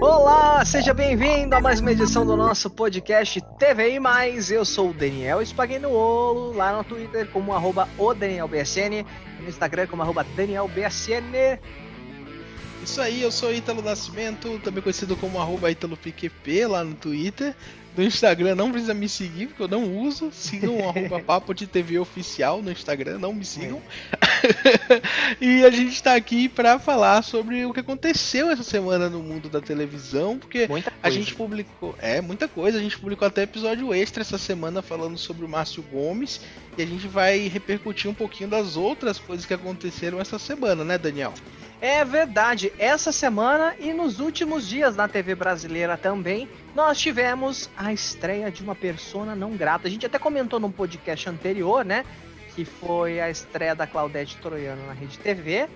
Olá, seja bem-vindo a mais uma edição do nosso podcast TVI Mais. Eu sou o Daniel Spagnuolo, lá no Twitter como arroba o DanielBSN, no Instagram como arroba DanielBSN. Isso aí, eu sou Ítalo Nascimento, também conhecido como arroba ItaloPQP lá no Twitter. No Instagram não precisa me seguir, porque eu não uso. Sigam o arroba Papo de TV Oficial no Instagram, não me sigam. É. e a gente está aqui para falar sobre o que aconteceu essa semana no mundo da televisão, porque a gente publicou. É, muita coisa. A gente publicou até episódio extra essa semana falando sobre o Márcio Gomes. E a gente vai repercutir um pouquinho das outras coisas que aconteceram essa semana, né, Daniel? É verdade. Essa semana e nos últimos dias na TV brasileira também, nós tivemos a estreia de uma persona não grata. A gente até comentou num podcast anterior, né? Que foi a estreia da Claudete Troiano na Rede TV,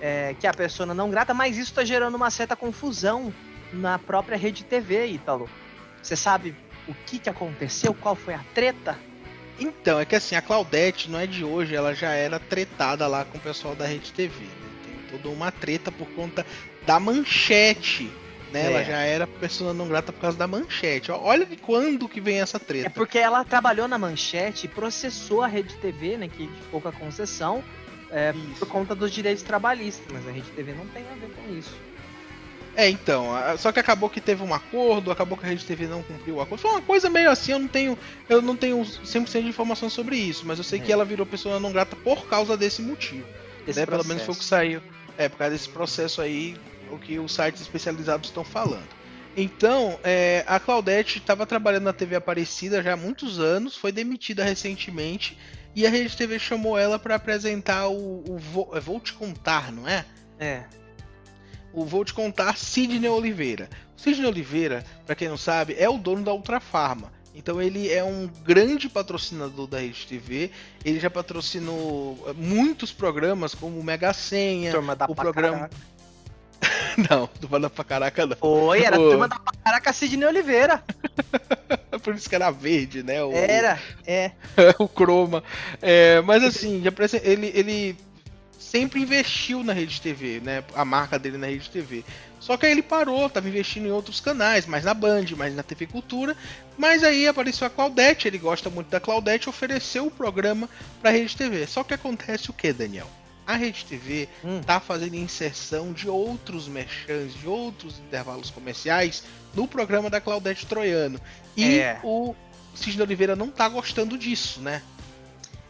é, que é a persona não grata, mas isso está gerando uma certa confusão na própria Rede TV, Ítalo. Você sabe o que, que aconteceu? Qual foi a treta? Então, é que assim, a Claudete não é de hoje, ela já era tretada lá com o pessoal da Rede TV. Né? Toda uma treta por conta da manchete né? É. Ela já era persona não grata por causa da manchete. Olha de quando que vem essa treta. É porque ela trabalhou na manchete e processou a Rede TV, né? Que ficou com a concessão é, por conta dos direitos trabalhistas. Mas a Rede TV não tem a ver com isso. É, então, só que acabou que teve um acordo, acabou que a Rede TV não cumpriu o acordo. Foi uma coisa meio assim, eu não tenho, eu não tenho 100% de informação sobre isso, mas eu sei é. que ela virou pessoa não grata por causa desse motivo. Né? Pelo menos foi o que saiu. É, por causa desse processo aí o que os sites especializados estão falando. Então, é, a Claudete estava trabalhando na TV Aparecida já há muitos anos, foi demitida recentemente e a Rede TV chamou ela para apresentar o, o Vou, é, Vou Te Contar, não é? É. O Vou Te Contar Sidney Oliveira. O Sidney Oliveira, para quem não sabe, é o dono da Ultrafarma. Então ele é um grande patrocinador da Rede TV. Ele já patrocinou é, muitos programas como o Mega Senha, o programa não, turma da caraca não. Foi, era o... turma da caraca Sidney Oliveira. Por isso que era verde, né? O, era, é. o croma. É, mas assim, ele, ele sempre investiu na Rede TV, né? A marca dele na Rede TV. Só que aí ele parou, tava investindo em outros canais, mais na Band, mais na TV Cultura. Mas aí apareceu a Claudete, ele gosta muito da Claudete, ofereceu o programa pra Rede TV. Só que acontece o que, Daniel? a Rede TV hum. tá fazendo inserção de outros merchants, de outros intervalos comerciais no programa da Claudete Troiano. E é. o Cisne Oliveira não tá gostando disso, né?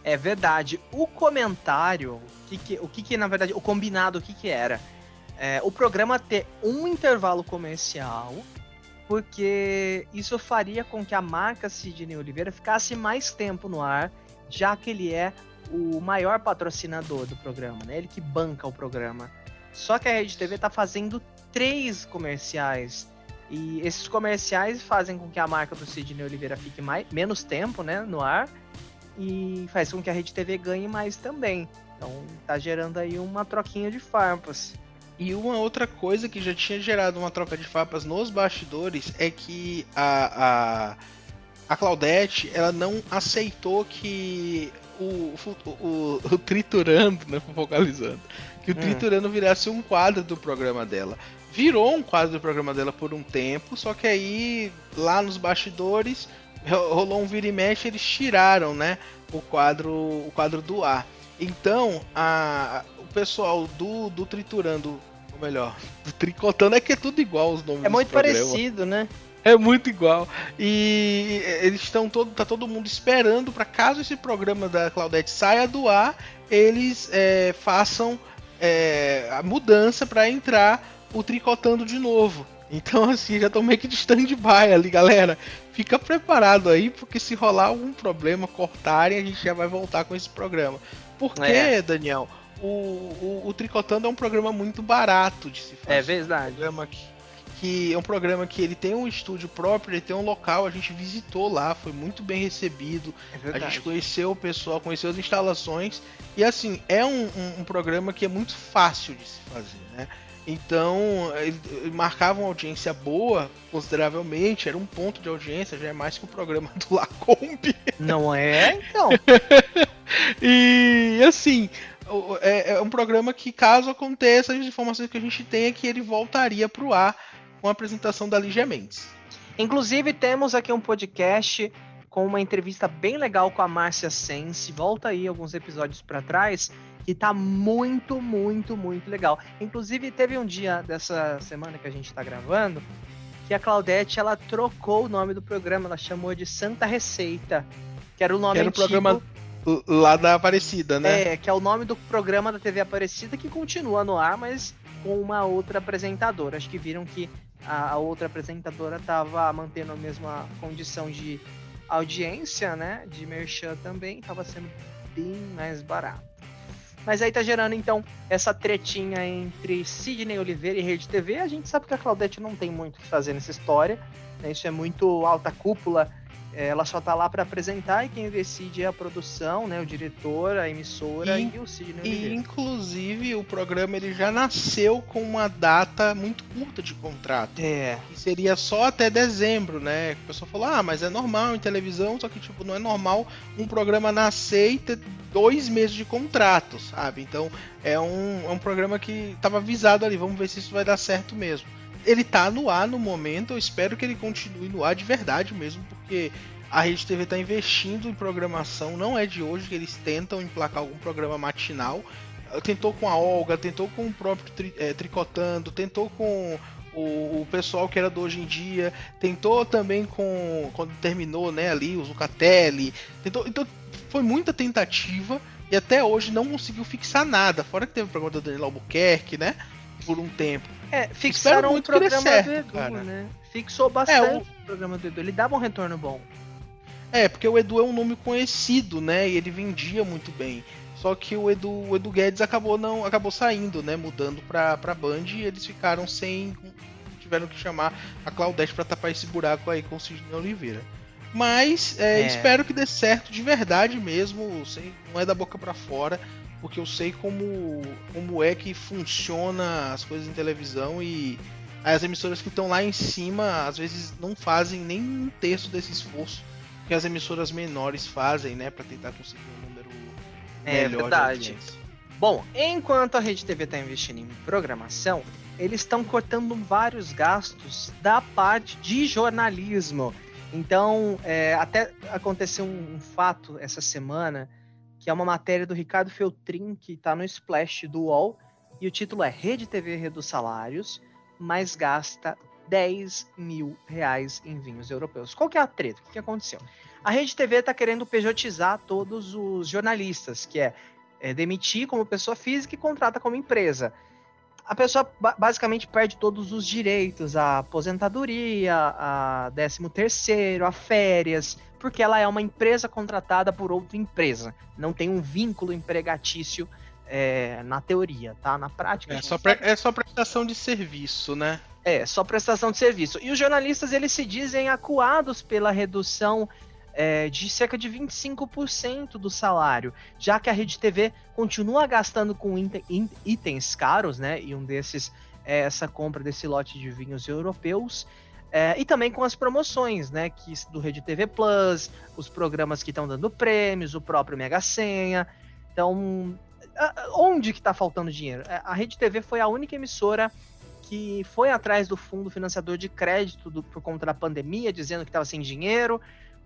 É verdade. O comentário, o que, que o que, que na verdade, o combinado, o que, que era? É, o programa ter um intervalo comercial, porque isso faria com que a marca Sidney Oliveira ficasse mais tempo no ar, já que ele é o maior patrocinador do programa, né? Ele que banca o programa. Só que a Rede TV tá fazendo três comerciais. E esses comerciais fazem com que a marca do Sidney Oliveira fique mais, menos tempo né, no ar. E faz com que a Rede TV ganhe mais também. Então tá gerando aí uma troquinha de farpas. E uma outra coisa que já tinha gerado uma troca de farpas nos bastidores é que a, a, a Claudete ela não aceitou que o, o, o, Triturando, né? Focalizando. Que o hum. Triturando virasse um quadro do programa dela. Virou um quadro do programa dela por um tempo, só que aí, lá nos bastidores, rolou um vira e mexe, eles tiraram, né? O quadro, o quadro do ar. Então, a, o pessoal do, do Triturando, ou melhor, do Tricotando é que é tudo igual os nomes É muito programa. parecido, né? É muito igual. E eles estão todo, tá todo mundo esperando para caso esse programa da Claudete saia do ar, eles é, façam é, a mudança para entrar o tricotando de novo. Então, assim, já tô meio que de stand-by ali, galera. Fica preparado aí, porque se rolar algum problema, cortarem, a gente já vai voltar com esse programa. Porque, é. Daniel, o, o, o, Tricotando é um programa muito barato de se fazer. É verdade. Um programa que que é um programa que ele tem um estúdio próprio, ele tem um local, a gente visitou lá, foi muito bem recebido. É a gente conheceu o pessoal, conheceu as instalações. E assim, é um, um, um programa que é muito fácil de se fazer, né? Então, ele, marcava uma audiência boa, consideravelmente, era um ponto de audiência, já é mais que o programa do Lacombe. Não é, então. e assim, é, é, um programa que, caso aconteça, as informações que a gente tem é que ele voltaria para o ar com a apresentação da Ligia Mendes. Inclusive, temos aqui um podcast com uma entrevista bem legal com a Márcia Sense. Volta aí alguns episódios para trás, que tá muito, muito, muito legal. Inclusive, teve um dia dessa semana que a gente tá gravando que a Claudete ela trocou o nome do programa, ela chamou de Santa Receita, que era o nome que era antigo. o programa lá da Aparecida, né? É, que é o nome do programa da TV Aparecida que continua no ar, mas com uma outra apresentadora. Acho que viram que a, a outra apresentadora estava mantendo a mesma condição de audiência, né? De merchan também, estava sendo bem mais barato. Mas aí tá gerando então essa tretinha entre Sidney Oliveira e Rede TV. A gente sabe que a Claudete não tem muito o que fazer nessa história. Né? Isso é muito alta cúpula ela só tá lá para apresentar e quem decide é a produção, né? O diretor, a emissora e, e o Sidney E inclusive o programa ele já nasceu com uma data muito curta de contrato. É. Que seria só até dezembro, né? O pessoal falou, ah, mas é normal em televisão, só que tipo, não é normal um programa nascer e ter dois meses de contrato, sabe? Então é um, é um programa que tava avisado ali, vamos ver se isso vai dar certo mesmo ele tá no ar no momento, eu espero que ele continue no ar de verdade mesmo, porque a Rede TV está investindo em programação, não é de hoje que eles tentam emplacar algum programa matinal. Tentou com a Olga, tentou com o próprio tri, é, Tricotando, tentou com o, o, pessoal que era do Hoje em Dia, tentou também com. quando terminou né, ali, o Zucatelli. Tentou, então foi muita tentativa e até hoje não conseguiu fixar nada. Fora que teve o programa do Daniel Albuquerque, né? Por um tempo. É, fixaram muito o programa certo, Edu, né? Fixou bastante é, o... programa do Edu. Ele dava um retorno bom. É, porque o Edu é um nome conhecido, né? E ele vendia muito bem. Só que o Edu, o Edu Guedes acabou não acabou saindo, né? Mudando pra, pra Band e eles ficaram sem. Tiveram que chamar a Claudete para tapar esse buraco aí com o Sidney Oliveira. Mas é, é. espero que dê certo de verdade mesmo, sem, não é da boca para fora porque eu sei como, como é que funciona as coisas em televisão e as emissoras que estão lá em cima às vezes não fazem nem um terço desse esforço que as emissoras menores fazem, né, para tentar conseguir um número é, melhor verdade. Bom, enquanto a Rede TV está investindo em programação, eles estão cortando vários gastos da parte de jornalismo. Então, é, até aconteceu um, um fato essa semana que é uma matéria do Ricardo Feltrin, que está no Splash do UOL, e o título é Rede TV reduz salários, mas gasta 10 mil reais em vinhos europeus. Qual que é a treta? O que aconteceu? A Rede TV está querendo pejotizar todos os jornalistas, que é, é, demitir como pessoa física e contrata como empresa. A pessoa basicamente perde todos os direitos, a aposentadoria, a 13 terceiro, a férias, porque ela é uma empresa contratada por outra empresa. Não tem um vínculo empregatício é, na teoria, tá? Na prática. É só, é só prestação de serviço, né? É, só prestação de serviço. E os jornalistas, eles se dizem acuados pela redução é, de cerca de 25% do salário, já que a Rede TV continua gastando com itens caros, né? E um desses é essa compra desse lote de vinhos europeus. É, e também com as promoções, né? Que do Rede TV Plus, os programas que estão dando prêmios, o próprio Mega Senha. Então, onde que está faltando dinheiro? É, a Rede TV foi a única emissora que foi atrás do fundo financiador de crédito do, por conta da pandemia, dizendo que estava sem dinheiro.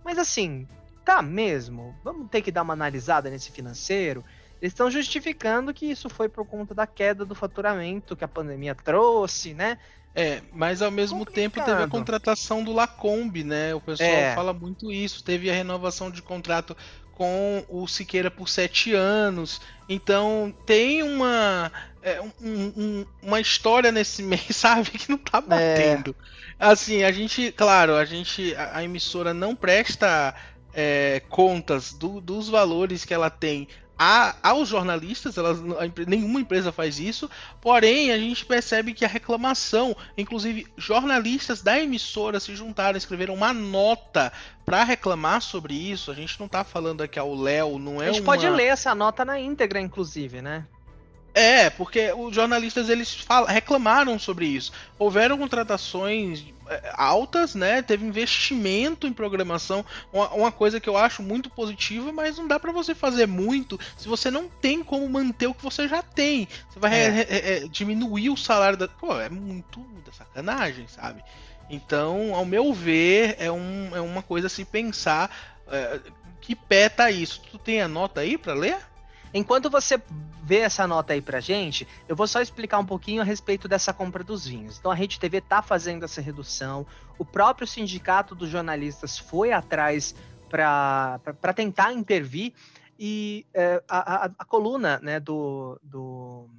Mas assim, tá mesmo? Vamos ter que dar uma analisada nesse financeiro. Eles estão justificando que isso foi por conta da queda do faturamento que a pandemia trouxe, né? É, mas ao mesmo Complicado. tempo teve a contratação do Lacombe, né? O pessoal é. fala muito isso. Teve a renovação de contrato com o Siqueira por sete anos. Então tem uma é, um, um, uma história nesse mês, sabe, que não tá é. batendo. É. Assim, a gente, claro, a gente, a, a emissora não presta é, contas do, dos valores que ela tem a, aos jornalistas, elas, nenhuma empresa faz isso, porém a gente percebe que a reclamação, inclusive jornalistas da emissora se juntaram, escreveram uma nota para reclamar sobre isso. A gente não tá falando aqui ao Léo, não é A gente uma... pode ler essa nota na íntegra, inclusive, né? É, porque os jornalistas eles falam, reclamaram sobre isso. Houveram contratações é, altas, né? Teve investimento em programação, uma, uma coisa que eu acho muito positiva, mas não dá para você fazer muito se você não tem como manter o que você já tem. Você vai é. É, é diminuir o salário da. Pô, é muito da sacanagem, sabe? Então, ao meu ver, é, um, é uma coisa a se pensar. É, que pé tá isso? Tu tem a nota aí para ler? Enquanto você vê essa nota aí pra gente, eu vou só explicar um pouquinho a respeito dessa compra dos vinhos. Então a Rede TV tá fazendo essa redução, o próprio sindicato dos jornalistas foi atrás para tentar intervir e é, a, a, a, coluna né, do, do,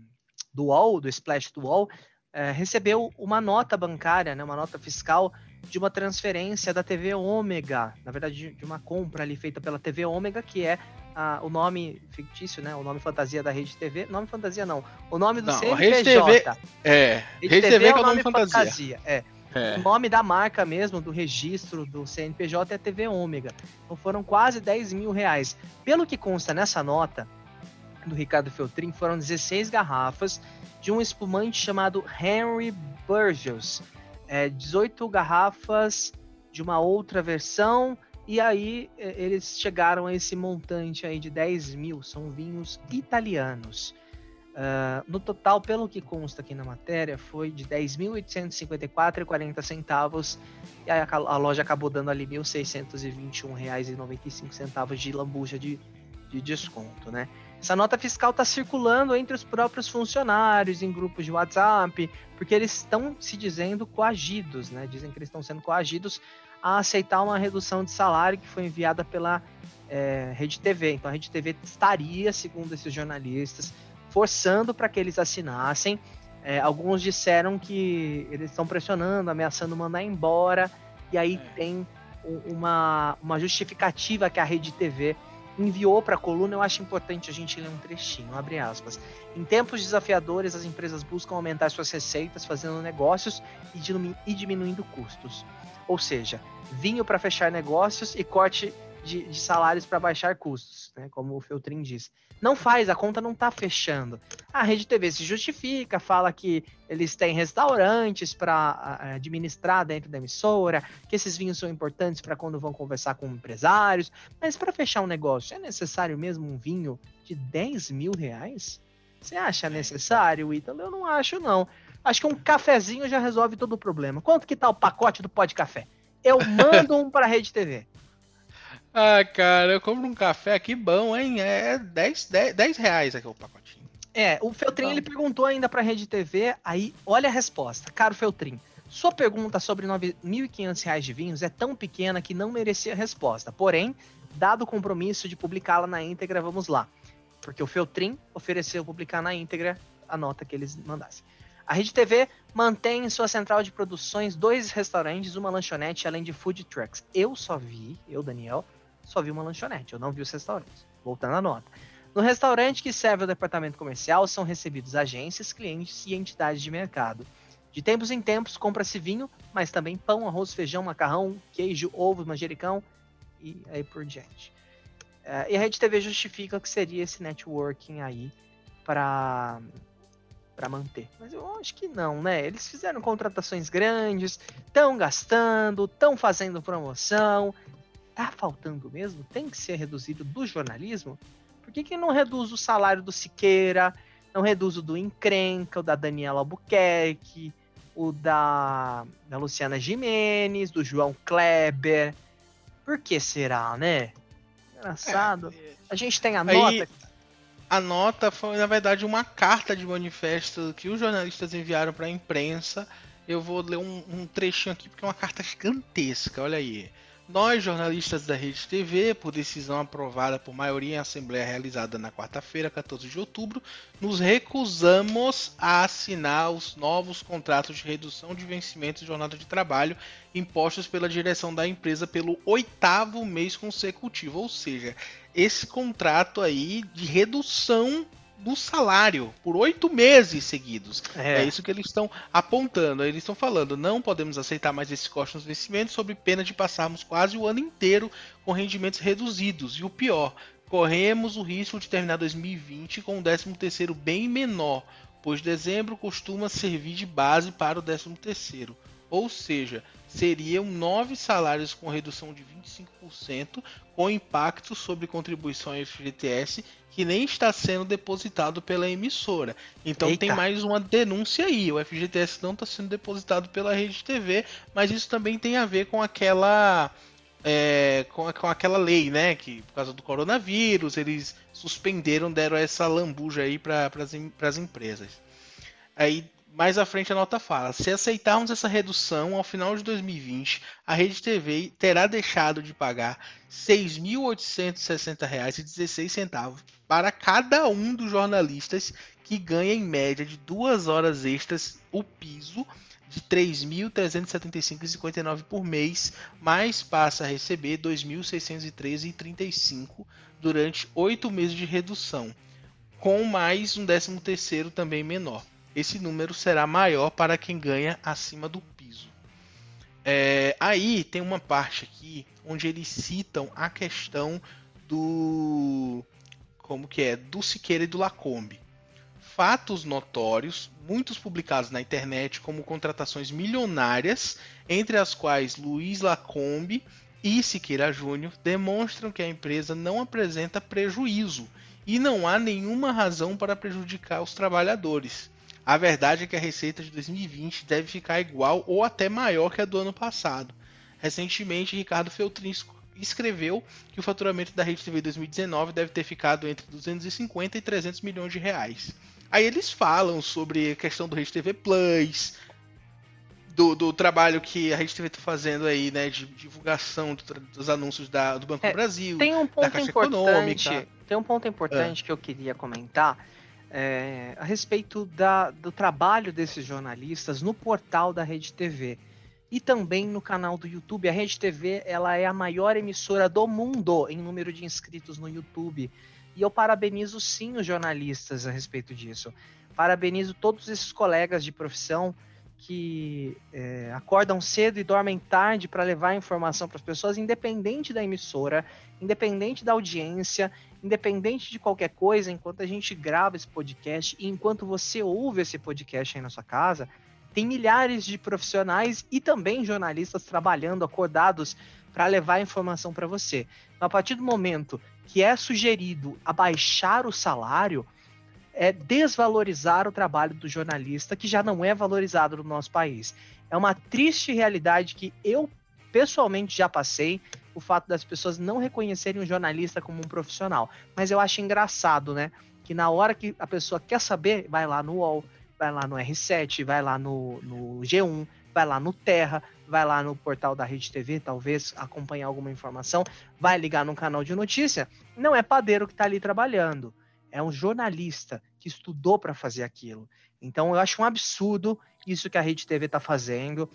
do UOL, do Splash do UOL, é, recebeu uma nota bancária, né, uma nota fiscal de uma transferência da TV Ômega, na verdade de uma compra ali feita pela TV Ômega, que é a, o nome fictício, né? O nome fantasia da Rede TV. Nome fantasia não. O nome do não, CNPJ. Rede TV, é, Rede, Rede TV, TV é, é o nome fantasia. fantasia. É. É. O nome da marca mesmo, do registro do CNPJ é TV Ômega. Então foram quase 10 mil reais. Pelo que consta nessa nota do Ricardo Feltrin, foram 16 garrafas de um espumante chamado Henry Burgess. É, 18 garrafas de uma outra versão e aí eles chegaram a esse montante aí de 10 mil, são vinhos italianos. Uh, no total, pelo que consta aqui na matéria, foi de 10.854,40 centavos e aí a, a, loja acabou dando ali R$ 1.621,95 de lambuja de, de desconto, né? Essa nota fiscal está circulando entre os próprios funcionários, em grupos de WhatsApp, porque eles estão se dizendo coagidos, né? Dizem que eles estão sendo coagidos a aceitar uma redução de salário que foi enviada pela é, Rede TV. Então a Rede TV estaria, segundo esses jornalistas, forçando para que eles assinassem. É, alguns disseram que eles estão pressionando, ameaçando mandar embora, e aí é. tem uma, uma justificativa que a Rede TV enviou para a coluna, eu acho importante a gente ler um trechinho, abre aspas. Em tempos desafiadores, as empresas buscam aumentar suas receitas, fazendo negócios e diminuindo custos. Ou seja, vinho para fechar negócios e corte de, de salários para baixar custos, né? como o Feltrin diz. Não faz, a conta não está fechando. A Rede TV se justifica, fala que eles têm restaurantes para administrar dentro da emissora, que esses vinhos são importantes para quando vão conversar com empresários. Mas para fechar um negócio, é necessário mesmo um vinho de 10 mil reais? Você acha necessário, Ítalo? Eu não acho, não. Acho que um cafezinho já resolve todo o problema. Quanto que tá o pacote do pó de café? Eu mando um pra Rede TV. Ah, cara, eu compro um café aqui bom, hein? É 10, 10, 10 reais aqui o pacotinho. É, o Feltrin ele perguntou ainda pra Rede TV, aí olha a resposta. Caro Feltrin, sua pergunta sobre R$ 9.500 de vinhos é tão pequena que não merecia resposta. Porém, dado o compromisso de publicá-la na íntegra, vamos lá. Porque o Feltrin ofereceu publicar na íntegra a nota que eles mandassem. A Rede TV mantém em sua central de produções dois restaurantes, uma lanchonete, além de food trucks. Eu só vi, eu, Daniel, só vi uma lanchonete, eu não vi os restaurantes. Voltando à nota. No restaurante que serve o departamento comercial são recebidos agências, clientes e entidades de mercado. De tempos em tempos compra-se vinho, mas também pão, arroz, feijão, macarrão, queijo, ovo, manjericão e aí por diante. É, e a Rede TV justifica que seria esse networking aí para para manter. Mas eu acho que não, né? Eles fizeram contratações grandes, estão gastando, estão fazendo promoção. Tá faltando mesmo? Tem que ser reduzido do jornalismo? Por que, que não reduz o salário do Siqueira? Não reduz o do Encrenca, o da Daniela Albuquerque, o da, da Luciana Jimenez, do João Kleber? Por que será, né? Engraçado. É, a gente tem a nota. Aí a nota foi, na verdade, uma carta de manifesto que os jornalistas enviaram para a imprensa. Eu vou ler um, um, trechinho aqui porque é uma carta gigantesca, olha aí. Nós, jornalistas da Rede TV, por decisão aprovada por maioria em assembleia realizada na quarta-feira, 14 de outubro, nos recusamos a assinar os novos contratos de redução de vencimento de jornada de trabalho impostos pela direção da empresa pelo oitavo mês consecutivo, ou seja, esse contrato aí de redução do salário por oito meses seguidos. É. é. isso que eles estão apontando. Eles estão falando, não podemos aceitar mais esse corte nos vencimentos sob pena de passarmos quase o ano inteiro com rendimentos reduzidos. E o pior, corremos o risco de terminar 2020 com um 13 terceiro bem menor, pois dezembro costuma servir de base para o 13 terceiro. Ou seja, seriam nove salários com redução de 25%, com impacto sobre contribuição FGTS que nem está sendo depositado pela emissora. Então Eita. tem mais uma denúncia aí. O FGTS não está sendo depositado pela Rede TV, mas isso também tem a ver com aquela é, com, com, aquela lei, né? Que por causa do coronavírus eles suspenderam, deram essa lambuja aí para as empresas. Aí mais à frente a nota fala: se aceitarmos essa redução ao final de 2020, a Rede TV terá deixado de pagar R$ 6.860,16 para cada um dos jornalistas que ganha em média de duas horas extras o piso de R$ 3.375,59 por mês, mas passa a receber R$ 2.613,35 durante oito meses de redução, com mais um décimo terceiro também menor esse número será maior para quem ganha acima do piso. É, aí tem uma parte aqui onde eles citam a questão do como que é do Siqueira e do Lacombe. Fatos notórios, muitos publicados na internet como contratações milionárias, entre as quais Luiz Lacombe e Siqueira Júnior, demonstram que a empresa não apresenta prejuízo e não há nenhuma razão para prejudicar os trabalhadores. A verdade é que a receita de 2020 deve ficar igual ou até maior que a do ano passado. Recentemente, Ricardo Feltrin escreveu que o faturamento da Rede TV 2019 deve ter ficado entre 250 e 300 milhões de reais. Aí eles falam sobre a questão do Rede TV Plus, do, do trabalho que a Rede TV está fazendo aí, né, de divulgação do, dos anúncios da, do Banco é, do Brasil, tem um ponto da Caixa importante, Econômica. Tem um ponto importante é. que eu queria comentar é, a respeito da, do trabalho desses jornalistas no portal da Rede TV e também no canal do YouTube. A Rede TV ela é a maior emissora do mundo em número de inscritos no YouTube. E eu parabenizo sim os jornalistas a respeito disso. Parabenizo todos esses colegas de profissão que é, acordam cedo e dormem tarde para levar informação para as pessoas, independente da emissora, independente da audiência, independente de qualquer coisa, enquanto a gente grava esse podcast e enquanto você ouve esse podcast aí na sua casa, tem milhares de profissionais e também jornalistas trabalhando acordados para levar informação para você. Então, a partir do momento que é sugerido abaixar o salário, é desvalorizar o trabalho do jornalista, que já não é valorizado no nosso país. É uma triste realidade que eu pessoalmente já passei, o fato das pessoas não reconhecerem o jornalista como um profissional. Mas eu acho engraçado, né? Que na hora que a pessoa quer saber, vai lá no UOL, vai lá no R7, vai lá no, no G1, vai lá no Terra, vai lá no portal da Rede TV, talvez acompanhar alguma informação, vai ligar num canal de notícia. Não é padeiro que está ali trabalhando é um jornalista que estudou para fazer aquilo. Então eu acho um absurdo isso que a Rede TV está fazendo.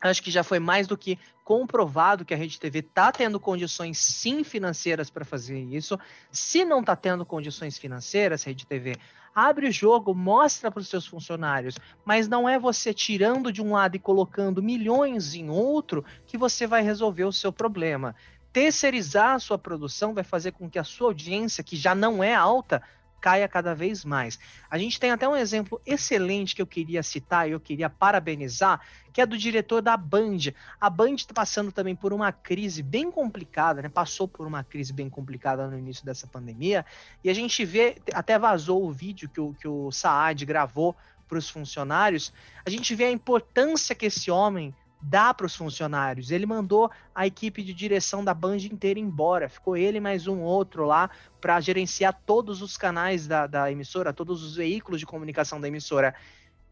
Acho que já foi mais do que comprovado que a Rede TV está tendo condições sim financeiras para fazer isso. Se não está tendo condições financeiras, Rede TV, abre o jogo, mostra para os seus funcionários, mas não é você tirando de um lado e colocando milhões em outro que você vai resolver o seu problema terceirizar a sua produção vai fazer com que a sua audiência, que já não é alta, caia cada vez mais. A gente tem até um exemplo excelente que eu queria citar e eu queria parabenizar, que é do diretor da Band. A Band está passando também por uma crise bem complicada, né? Passou por uma crise bem complicada no início dessa pandemia, e a gente vê, até vazou o vídeo que o, que o Saad gravou para os funcionários, a gente vê a importância que esse homem dá para os funcionários. Ele mandou a equipe de direção da Band inteira embora. Ficou ele mais um outro lá para gerenciar todos os canais da, da, emissora, todos os veículos de comunicação da emissora.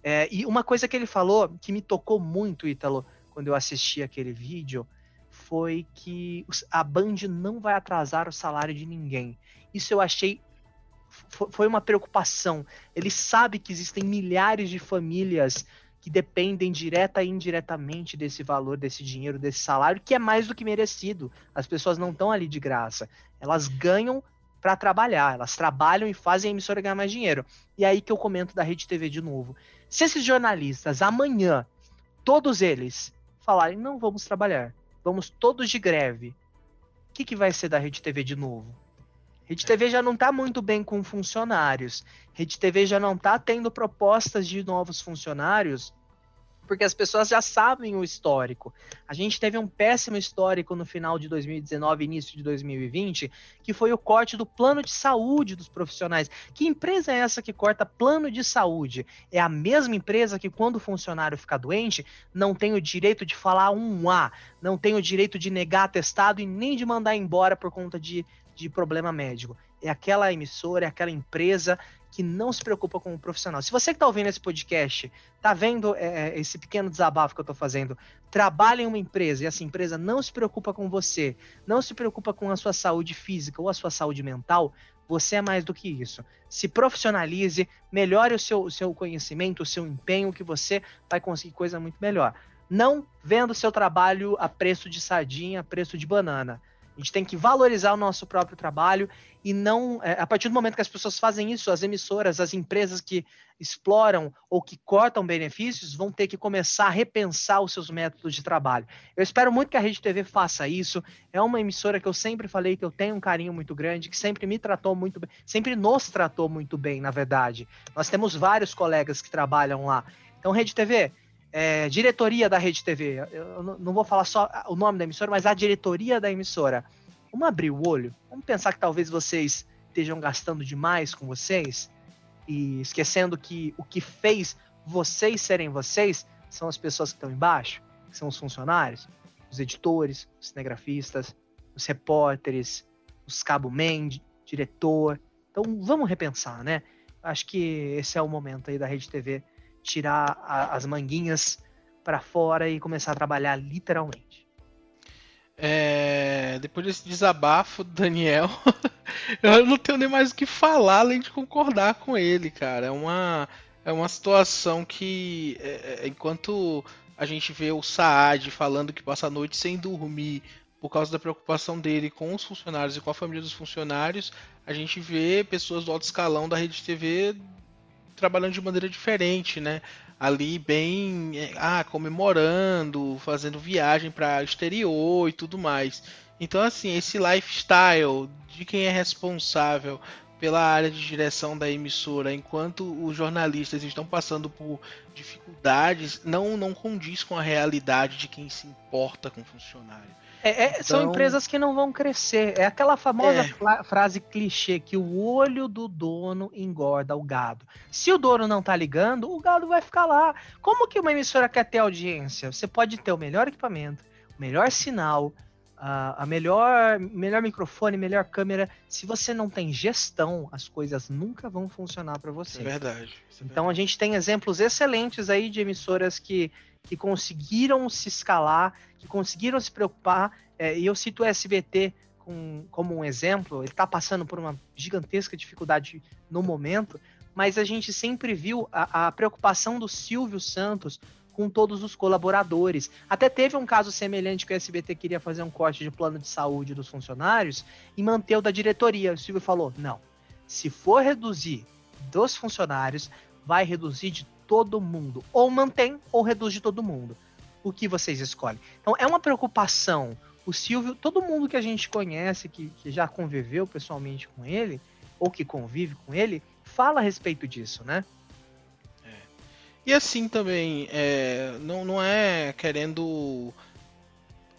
É, e uma coisa que ele falou que me tocou muito, Ítalo, quando eu assisti aquele vídeo, foi que a Band não vai atrasar o salário de ninguém. Isso eu achei foi uma preocupação. Ele sabe que existem milhares de famílias que dependem direta e indiretamente desse valor, desse dinheiro, desse salário, que é mais do que merecido. As pessoas não estão ali de graça. Elas ganham para trabalhar, elas trabalham e fazem a emissora ganhar mais dinheiro. E é aí que eu comento da Rede TV de novo. Se esses jornalistas amanhã, todos eles, falarem, não vamos trabalhar, vamos todos de greve, o que, que vai ser da Rede TV de novo? Rede TV já não está muito bem com funcionários. Rede TV já não está tendo propostas de novos funcionários porque as pessoas já sabem o histórico. A gente teve um péssimo histórico no final de 2019, início de 2020, que foi o corte do plano de saúde dos profissionais. Que empresa é essa que corta plano de saúde? É a mesma empresa que, quando o funcionário fica doente, não tem o direito de falar um A, não tem o direito de negar atestado e nem de mandar embora por conta de, de problema médico. É aquela emissora, é aquela empresa que não se preocupa com o profissional. Se você que está ouvindo esse podcast, está vendo é, é, esse pequeno desabafo que eu estou fazendo, trabalha em uma empresa e essa empresa não se preocupa com você, não se preocupa com a sua saúde física ou a sua saúde mental, você é mais do que isso. Se profissionalize, melhore o seu, o seu conhecimento, o seu empenho, que você vai conseguir coisa muito melhor. Não venda o seu trabalho a preço de sardinha, a preço de banana. A gente tem que valorizar o nosso próprio trabalho e não. É, a partir do momento que as pessoas fazem isso, as emissoras, as empresas que exploram ou que cortam benefícios vão ter que começar a repensar os seus métodos de trabalho. Eu espero muito que a Rede TV faça isso. É uma emissora que eu sempre falei que eu tenho um carinho muito grande, que sempre me tratou muito bem, sempre nos tratou muito bem, na verdade. Nós temos vários colegas que trabalham lá. Então, Rede TV, é, diretoria da Rede TV, eu não vou falar só o nome da emissora, mas a diretoria da emissora. Vamos abrir o olho, vamos pensar que talvez vocês estejam gastando demais com vocês e esquecendo que o que fez vocês serem vocês são as pessoas que estão embaixo, que são os funcionários, os editores, os cinegrafistas, os repórteres, os cabo-man, diretor. Então vamos repensar, né? Acho que esse é o momento aí da Rede TV tirar a, as manguinhas para fora e começar a trabalhar literalmente. É, depois desse desabafo do Daniel, eu não tenho nem mais o que falar além de concordar com ele, cara. É uma, é uma situação que, é, é enquanto a gente vê o Saad falando que passa a noite sem dormir por causa da preocupação dele com os funcionários e com a família dos funcionários, a gente vê pessoas do alto escalão da rede TV trabalhando de maneira diferente, né? Ali bem, é, ah, comemorando, fazendo viagem para exterior e tudo mais. Então assim, esse lifestyle de quem é responsável pela área de direção da emissora, enquanto os jornalistas estão passando por dificuldades, não não condiz com a realidade de quem se importa com o funcionário. É, é, então... São empresas que não vão crescer. É aquela famosa é. frase clichê que o olho do dono engorda o gado. Se o dono não tá ligando, o gado vai ficar lá. Como que uma emissora quer ter audiência? Você pode ter o melhor equipamento, o melhor sinal, a, a melhor, melhor microfone, melhor câmera. Se você não tem gestão, as coisas nunca vão funcionar para você. É verdade. É então a gente tem exemplos excelentes aí de emissoras que que conseguiram se escalar, que conseguiram se preocupar. É, e eu cito o SBT com, como um exemplo, ele está passando por uma gigantesca dificuldade no momento, mas a gente sempre viu a, a, preocupação do Silvio Santos com todos os colaboradores. Até teve um caso semelhante que o SBT queria fazer um corte de plano de saúde dos funcionários e manter o da diretoria. O Silvio falou: não, se for reduzir dos funcionários, vai reduzir de todo mundo. Ou mantém ou reduz de todo mundo. O que vocês escolhem? Então é uma preocupação. O Silvio, todo mundo que a gente conhece, que, que já conviveu pessoalmente com ele, ou que convive com ele, fala a respeito disso, né? E assim também, é, não, não é querendo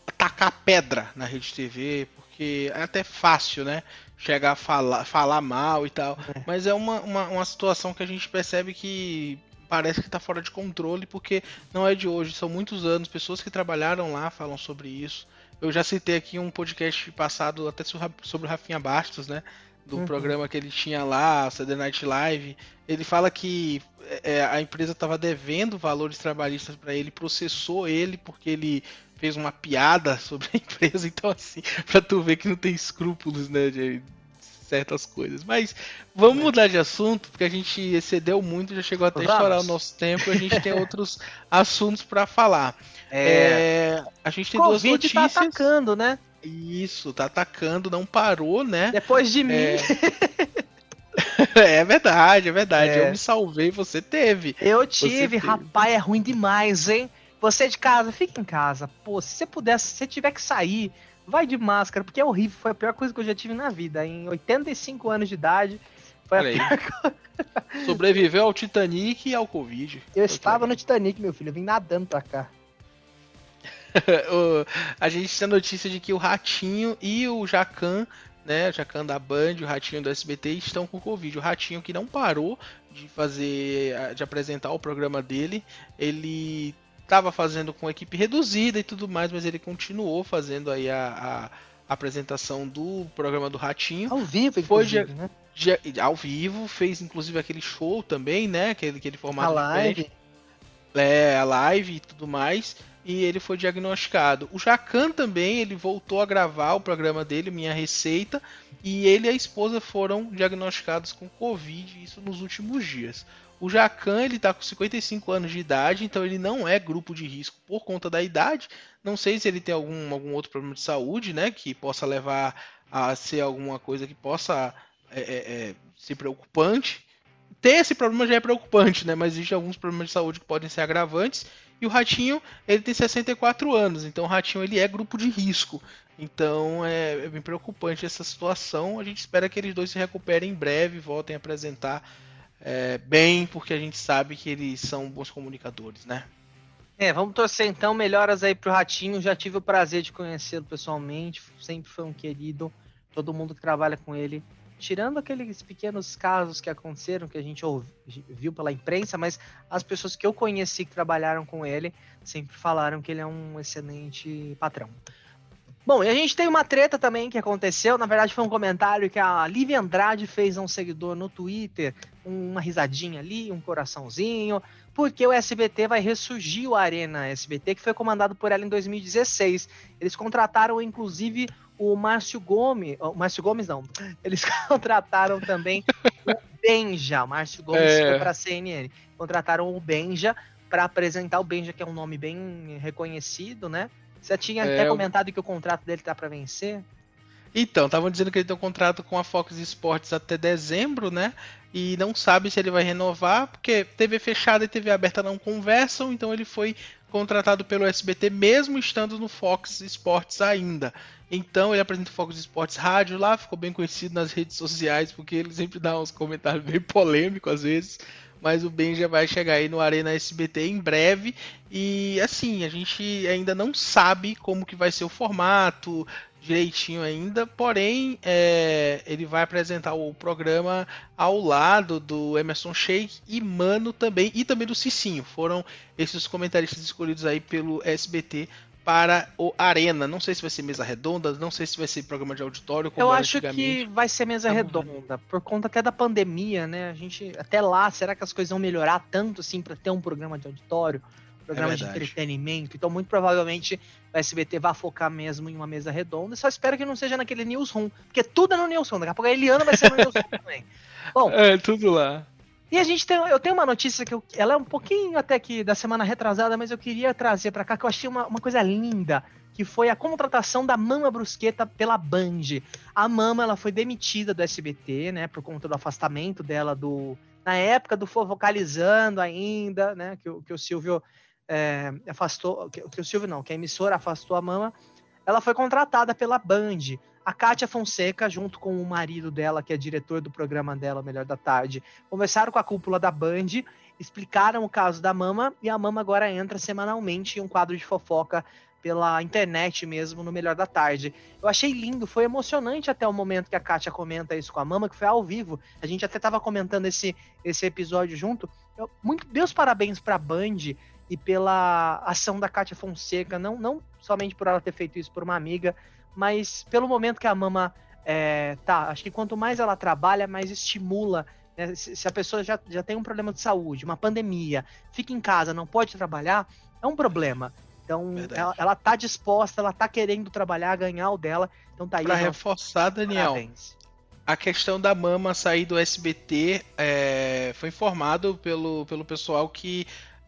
atacar pedra na Rede TV, porque é até fácil, né? Chegar a falar, falar mal e tal. É. Mas é uma, uma, uma situação que a gente percebe que parece que está fora de controle, porque não é de hoje, são muitos anos, pessoas que trabalharam lá falam sobre isso. Eu já citei aqui um podcast passado até sobre o Rafinha Bastos, né? Do uhum. programa que ele tinha lá, CD Night Live. Ele fala que é, a empresa estava devendo valores trabalhistas para ele, processou ele porque ele fez uma piada sobre a empresa. Então, assim, para tu ver que não tem escrúpulos, né? De, certas coisas. Mas vamos mudar de assunto, porque a gente excedeu muito, já chegou até a estourar o nosso tempo e a gente tem outros assuntos para falar. É... é... a gente tem Covid duas tá notícias. tá atacando, né? Isso, tá atacando, não parou, né? Depois de mim. É... é verdade, é verdade. É. Eu me salvei, você teve. Eu tive, rapaz, é ruim demais, hein? Você de casa, fica em casa. Pô, se você puder, se você tiver que sair, vai de máscara, porque é horrível, foi a pior coisa que eu já tive na vida. Em 85 anos de idade, foi Olha a pior coisa. Sobreviveu ao Titanic e ao Covid. Eu estava no Titanic, meu filho, eu vim nadando pra cá. a gente tem a notícia de que o Ratinho e o Jacan, né, o Jacan da Band, o Ratinho do SBT estão com Covid. O Ratinho que não parou de fazer, de apresentar o programa dele, ele estava fazendo com equipe reduzida e tudo mais, mas ele continuou fazendo aí a, a apresentação do programa do Ratinho. Ao vivo, Foi de, né? de, ao vivo, fez inclusive aquele show também, né? Aquele, aquele formato a live. É, a live e tudo mais. E ele foi diagnosticado. O Jacan também, ele voltou a gravar o programa dele, Minha Receita, e ele e a esposa foram diagnosticados com Covid, isso nos últimos dias. O Jacan ele está com 55 anos de idade, então ele não é grupo de risco por conta da idade. Não sei se ele tem algum, algum outro problema de saúde, né, que possa levar a ser alguma coisa que possa é, é, é, ser preocupante. Ter esse problema já é preocupante, né, mas existem alguns problemas de saúde que podem ser agravantes. E o Ratinho, ele tem 64 anos, então o Ratinho ele é grupo de risco. Então é, é bem preocupante essa situação. A gente espera que eles dois se recuperem em breve, voltem a apresentar é, bem, porque a gente sabe que eles são bons comunicadores, né? É, vamos torcer então, melhoras aí pro Ratinho. Já tive o prazer de conhecê-lo pessoalmente, sempre foi um querido. Todo mundo que trabalha com ele, tirando aqueles pequenos casos que aconteceram, que a gente ouviu, viu pela imprensa, mas as pessoas que eu conheci que trabalharam com ele sempre falaram que ele é um excelente patrão. Bom, e a gente tem uma treta também que aconteceu. Na verdade, foi um comentário que a Lívia Andrade fez a um seguidor no Twitter, uma risadinha ali, um coraçãozinho, porque o SBT vai ressurgir o Arena SBT, que foi comandado por ela em 2016. Eles contrataram, inclusive, o Márcio Gomes. O Márcio Gomes não. Eles contrataram também o Benja. O Márcio Gomes é... foi para a CNN. Contrataram o Benja para apresentar o Benja, que é um nome bem reconhecido, né? Você tinha é, até comentado que o contrato dele tá para vencer. Então, estavam dizendo que ele tem um contrato com a Fox Sports até dezembro, né? E não sabe se ele vai renovar, porque TV fechada e TV aberta não conversam, então ele foi contratado pelo SBT mesmo estando no Fox Sports ainda. Então ele apresenta o Fox Sports Rádio lá, ficou bem conhecido nas redes sociais, porque ele sempre dá uns comentários bem polêmicos às vezes mas o Ben já vai chegar aí no Arena SBT em breve. E assim, a gente ainda não sabe como que vai ser o formato direitinho ainda, porém é, ele vai apresentar o programa ao lado do Emerson Sheik e Mano também, e também do Cicinho. Foram esses comentaristas escolhidos aí pelo SBT para o Arena. Não sei se vai ser mesa redonda, não sei se vai ser programa de auditório. Eu acho que vai ser mesa redonda, por conta até da pandemia, né? A gente até lá, será que as coisas vão melhorar tanto assim para ter um programa de auditório, programa é de entretenimento? Então, muito provavelmente o SBT vai focar mesmo em uma mesa redonda. Só espero que não seja naquele newsroom, porque tudo é no newsroom. Daqui a pouco a Eliana vai ser no newsroom também. Bom, é tudo lá. E a gente tem, eu tenho uma notícia que eu, ela é um pouquinho até que da semana retrasada, mas eu queria trazer para cá que eu achei uma, uma coisa linda, que foi a contratação da Mama Brusqueta pela Band. A Mama ela foi demitida do SBT, né, por conta do afastamento dela do na época do Fofocalizando ainda, né, que, que o Silvio é, afastou, que, que o Silvio não, que a emissora afastou a Mama. Ela foi contratada pela Band a Kátia Fonseca, junto com o marido dela, que é diretor do programa dela, Melhor da Tarde, conversaram com a cúpula da Band, explicaram o caso da Mama, e a Mama agora entra semanalmente em um quadro de fofoca pela internet mesmo, no Melhor da Tarde. Eu achei lindo, foi emocionante até o momento que a Kátia comenta isso com a Mama, que foi ao vivo. A gente até estava comentando esse, esse episódio junto. Eu, muito, Deus parabéns para a Band e pela ação da Kátia Fonseca, não, não somente por ela ter feito isso por uma amiga, mas pelo momento que a mama é, tá, acho que quanto mais ela trabalha, mais estimula. Né? Se, se, a pessoa já, já tem um problema de saúde, uma pandemia, fica em casa, não pode trabalhar, é um problema. Então, ela, ela tá disposta, ela tá querendo trabalhar, ganhar o dela. Então tá aí. Pra reforçar, Daniel, Parabéns. a questão da mama sair do SBT é, foi informado pelo, pelo pessoal que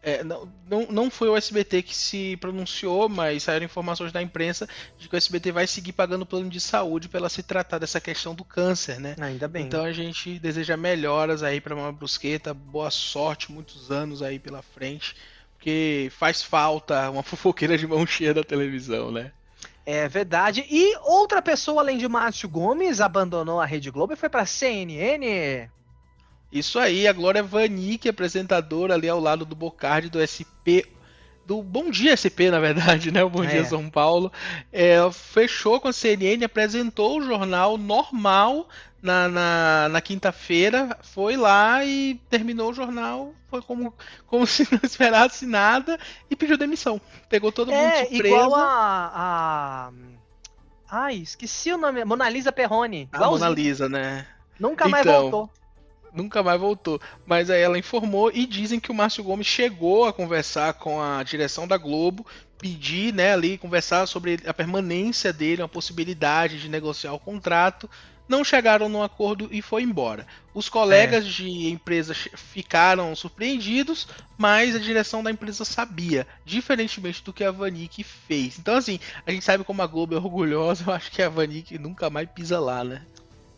é, não, não, não foi o SBT que se pronunciou, mas saíram informações da imprensa de que o SBT vai seguir pagando plano de saúde para se tratar dessa questão do câncer, né? Ainda bem. Então a gente deseja melhoras aí para uma brusqueta, boa sorte, muitos anos aí pela frente, porque faz falta uma fofoqueira de mão cheia da televisão, né? É verdade. E outra pessoa, além de Márcio Gomes, abandonou a Rede Globo e foi pra CNN. Isso aí, a Glória Vanik, apresentadora ali ao lado do Bocardi do SP do Bom Dia SP, na verdade, né? O Bom é. Dia São Paulo. É, fechou com a CNN, apresentou o jornal normal na, na, na quinta-feira, foi lá e terminou o jornal. Foi como, como se não esperasse nada e pediu demissão. Pegou todo mundo é, surpresa. Igual a, a. Ai, esqueci o nome. Mona Lisa Perrone. A Mona Lisa, né? Nunca então, mais voltou nunca mais voltou. Mas aí ela informou e dizem que o Márcio Gomes chegou a conversar com a direção da Globo, pedir, né, ali, conversar sobre a permanência dele, uma possibilidade de negociar o contrato. Não chegaram num acordo e foi embora. Os colegas é. de empresa ficaram surpreendidos, mas a direção da empresa sabia, diferentemente do que a Vanik fez. Então, assim, a gente sabe como a Globo é orgulhosa, eu acho que a Vanik nunca mais pisa lá, né?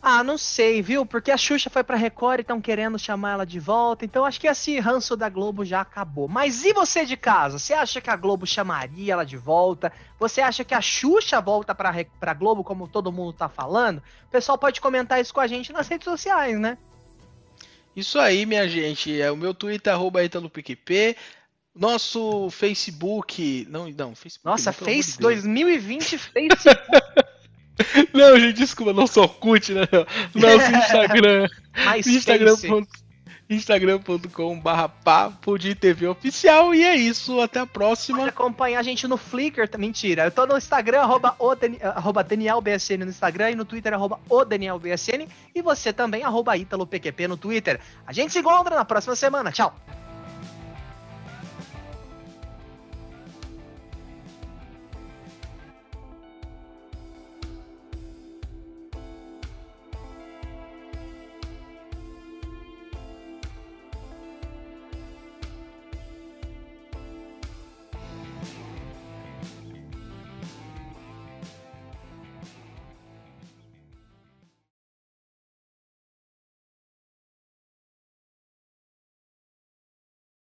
Ah, não sei, viu? Porque a Xuxa foi pra Record e estão querendo chamar ela de volta. Então acho que esse ranço da Globo já acabou. Mas e você de casa? Você acha que a Globo chamaria ela de volta? Você acha que a Xuxa volta pra, pra Globo, como todo mundo tá falando? O pessoal pode comentar isso com a gente nas redes sociais, né? Isso aí, minha gente. É o meu Twitter, arroba ItaloPQP. Nosso Facebook. Não, não, Facebook. Nossa, Face de 2020 Facebook. Não, gente, desculpa, não sou Orkut, né? Nosso Instagram. Instagram. Instagram.com barra papo de TV oficial e é isso, até a próxima. Pode acompanhar a gente no Flickr, mentira, eu tô no Instagram, arroba, o arroba DanielBSN no Instagram e no Twitter, arroba o DanielBSN e você também, arroba ItaloPQP no Twitter. A gente se encontra na próxima semana, tchau!